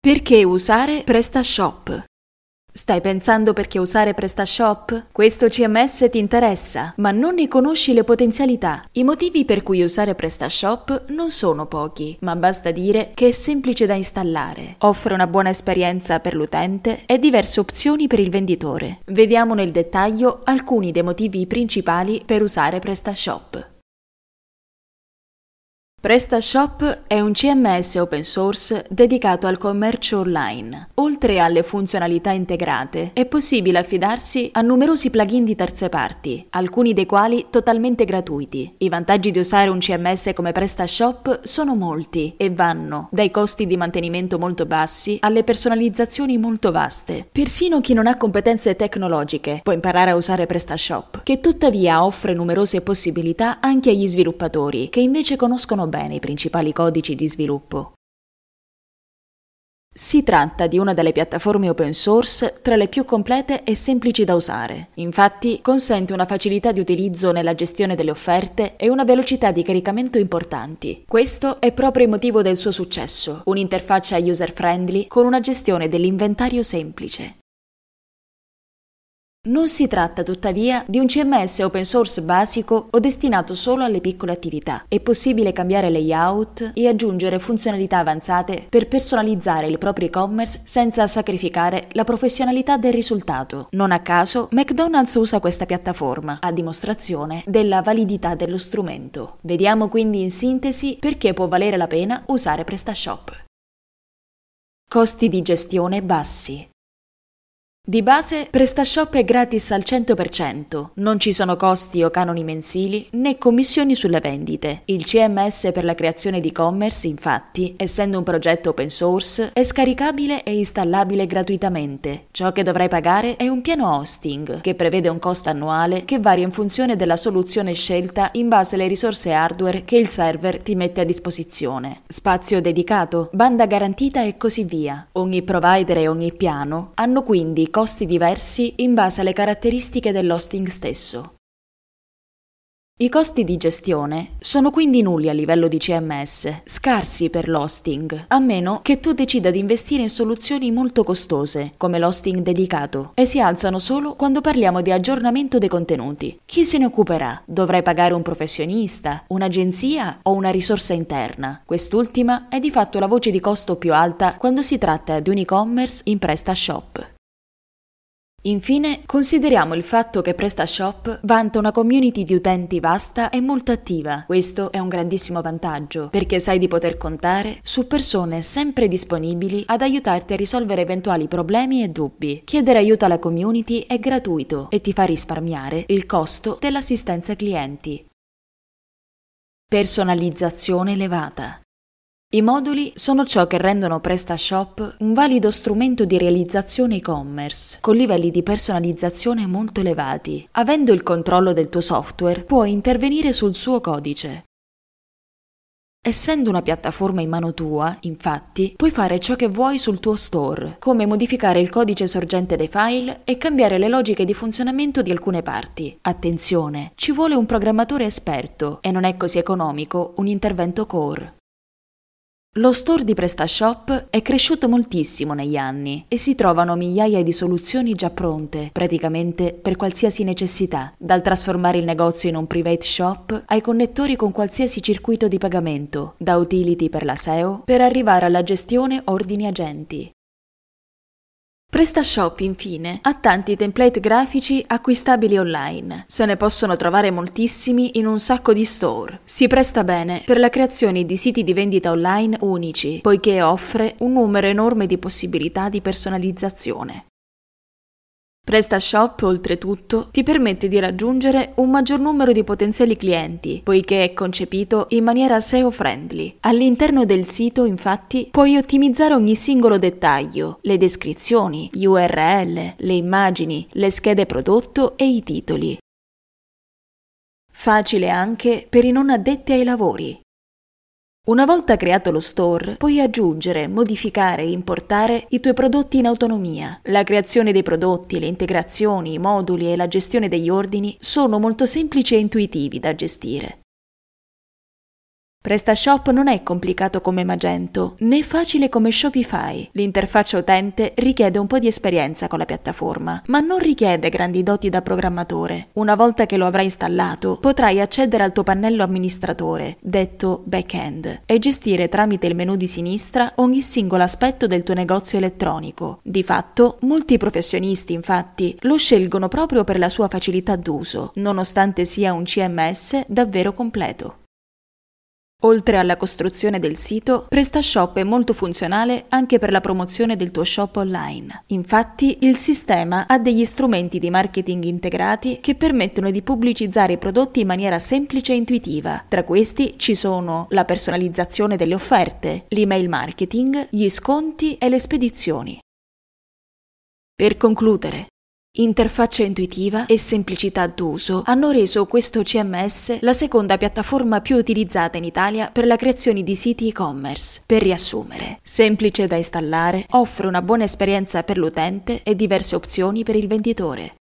Perché usare PrestaShop? Stai pensando perché usare PrestaShop? Questo CMS ti interessa, ma non ne conosci le potenzialità. I motivi per cui usare PrestaShop non sono pochi, ma basta dire che è semplice da installare, offre una buona esperienza per l'utente e diverse opzioni per il venditore. Vediamo nel dettaglio alcuni dei motivi principali per usare PrestaShop. PrestaShop è un CMS open source dedicato al commercio online. Oltre alle funzionalità integrate, è possibile affidarsi a numerosi plugin di terze parti, alcuni dei quali totalmente gratuiti. I vantaggi di usare un CMS come PrestaShop sono molti e vanno dai costi di mantenimento molto bassi alle personalizzazioni molto vaste. Persino chi non ha competenze tecnologiche può imparare a usare PrestaShop, che tuttavia offre numerose possibilità anche agli sviluppatori, che invece conoscono bene i principali codici di sviluppo. Si tratta di una delle piattaforme open source tra le più complete e semplici da usare. Infatti consente una facilità di utilizzo nella gestione delle offerte e una velocità di caricamento importanti. Questo è proprio il motivo del suo successo, un'interfaccia user friendly con una gestione dell'inventario semplice. Non si tratta tuttavia di un CMS open source basico o destinato solo alle piccole attività. È possibile cambiare layout e aggiungere funzionalità avanzate per personalizzare il proprio e-commerce senza sacrificare la professionalità del risultato. Non a caso, McDonald's usa questa piattaforma a dimostrazione della validità dello strumento. Vediamo quindi in sintesi perché può valere la pena usare PrestaShop. Costi di gestione bassi. Di base, PrestaShop è gratis al 100%, non ci sono costi o canoni mensili né commissioni sulle vendite. Il CMS per la creazione di e-commerce, infatti, essendo un progetto open source, è scaricabile e installabile gratuitamente. Ciò che dovrai pagare è un piano hosting, che prevede un costo annuale che varia in funzione della soluzione scelta in base alle risorse hardware che il server ti mette a disposizione. Spazio dedicato, banda garantita e così via. Ogni provider e ogni piano hanno quindi costi diversi in base alle caratteristiche dell'hosting stesso. I costi di gestione sono quindi nulli a livello di CMS, scarsi per l'hosting, a meno che tu decida di investire in soluzioni molto costose, come l'hosting dedicato, e si alzano solo quando parliamo di aggiornamento dei contenuti. Chi se ne occuperà? Dovrai pagare un professionista, un'agenzia o una risorsa interna? Quest'ultima è di fatto la voce di costo più alta quando si tratta di un e-commerce in PrestaShop. Infine, consideriamo il fatto che PrestaShop vanta una community di utenti vasta e molto attiva. Questo è un grandissimo vantaggio, perché sai di poter contare su persone sempre disponibili ad aiutarti a risolvere eventuali problemi e dubbi. Chiedere aiuto alla community è gratuito e ti fa risparmiare il costo dell'assistenza clienti. Personalizzazione elevata. I moduli sono ciò che rendono PrestaShop un valido strumento di realizzazione e-commerce, con livelli di personalizzazione molto elevati. Avendo il controllo del tuo software, puoi intervenire sul suo codice. Essendo una piattaforma in mano tua, infatti, puoi fare ciò che vuoi sul tuo store, come modificare il codice sorgente dei file e cambiare le logiche di funzionamento di alcune parti. Attenzione, ci vuole un programmatore esperto e non è così economico un intervento core. Lo store di PrestaShop è cresciuto moltissimo negli anni e si trovano migliaia di soluzioni già pronte, praticamente per qualsiasi necessità, dal trasformare il negozio in un private shop ai connettori con qualsiasi circuito di pagamento, da utility per la SEO, per arrivare alla gestione ordini agenti. PrestaShop, infine, ha tanti template grafici acquistabili online. Se ne possono trovare moltissimi in un sacco di store. Si presta bene per la creazione di siti di vendita online unici, poiché offre un numero enorme di possibilità di personalizzazione. PrestaShop, oltretutto, ti permette di raggiungere un maggior numero di potenziali clienti, poiché è concepito in maniera SEO friendly. All'interno del sito, infatti, puoi ottimizzare ogni singolo dettaglio, le descrizioni, gli URL, le immagini, le schede prodotto e i titoli. Facile anche per i non addetti ai lavori. Una volta creato lo store, puoi aggiungere, modificare e importare i tuoi prodotti in autonomia. La creazione dei prodotti, le integrazioni, i moduli e la gestione degli ordini sono molto semplici e intuitivi da gestire. PrestaShop non è complicato come Magento, né facile come Shopify. L'interfaccia utente richiede un po' di esperienza con la piattaforma, ma non richiede grandi doti da programmatore. Una volta che lo avrai installato, potrai accedere al tuo pannello amministratore, detto backend, e gestire tramite il menu di sinistra ogni singolo aspetto del tuo negozio elettronico. Di fatto, molti professionisti, infatti, lo scelgono proprio per la sua facilità d'uso, nonostante sia un CMS davvero completo. Oltre alla costruzione del sito, PrestaShop è molto funzionale anche per la promozione del tuo shop online. Infatti, il sistema ha degli strumenti di marketing integrati che permettono di pubblicizzare i prodotti in maniera semplice e intuitiva. Tra questi ci sono la personalizzazione delle offerte, l'email marketing, gli sconti e le spedizioni. Per concludere, Interfaccia intuitiva e semplicità d'uso hanno reso questo CMS la seconda piattaforma più utilizzata in Italia per la creazione di siti e-commerce. Per riassumere, semplice da installare, offre una buona esperienza per l'utente e diverse opzioni per il venditore.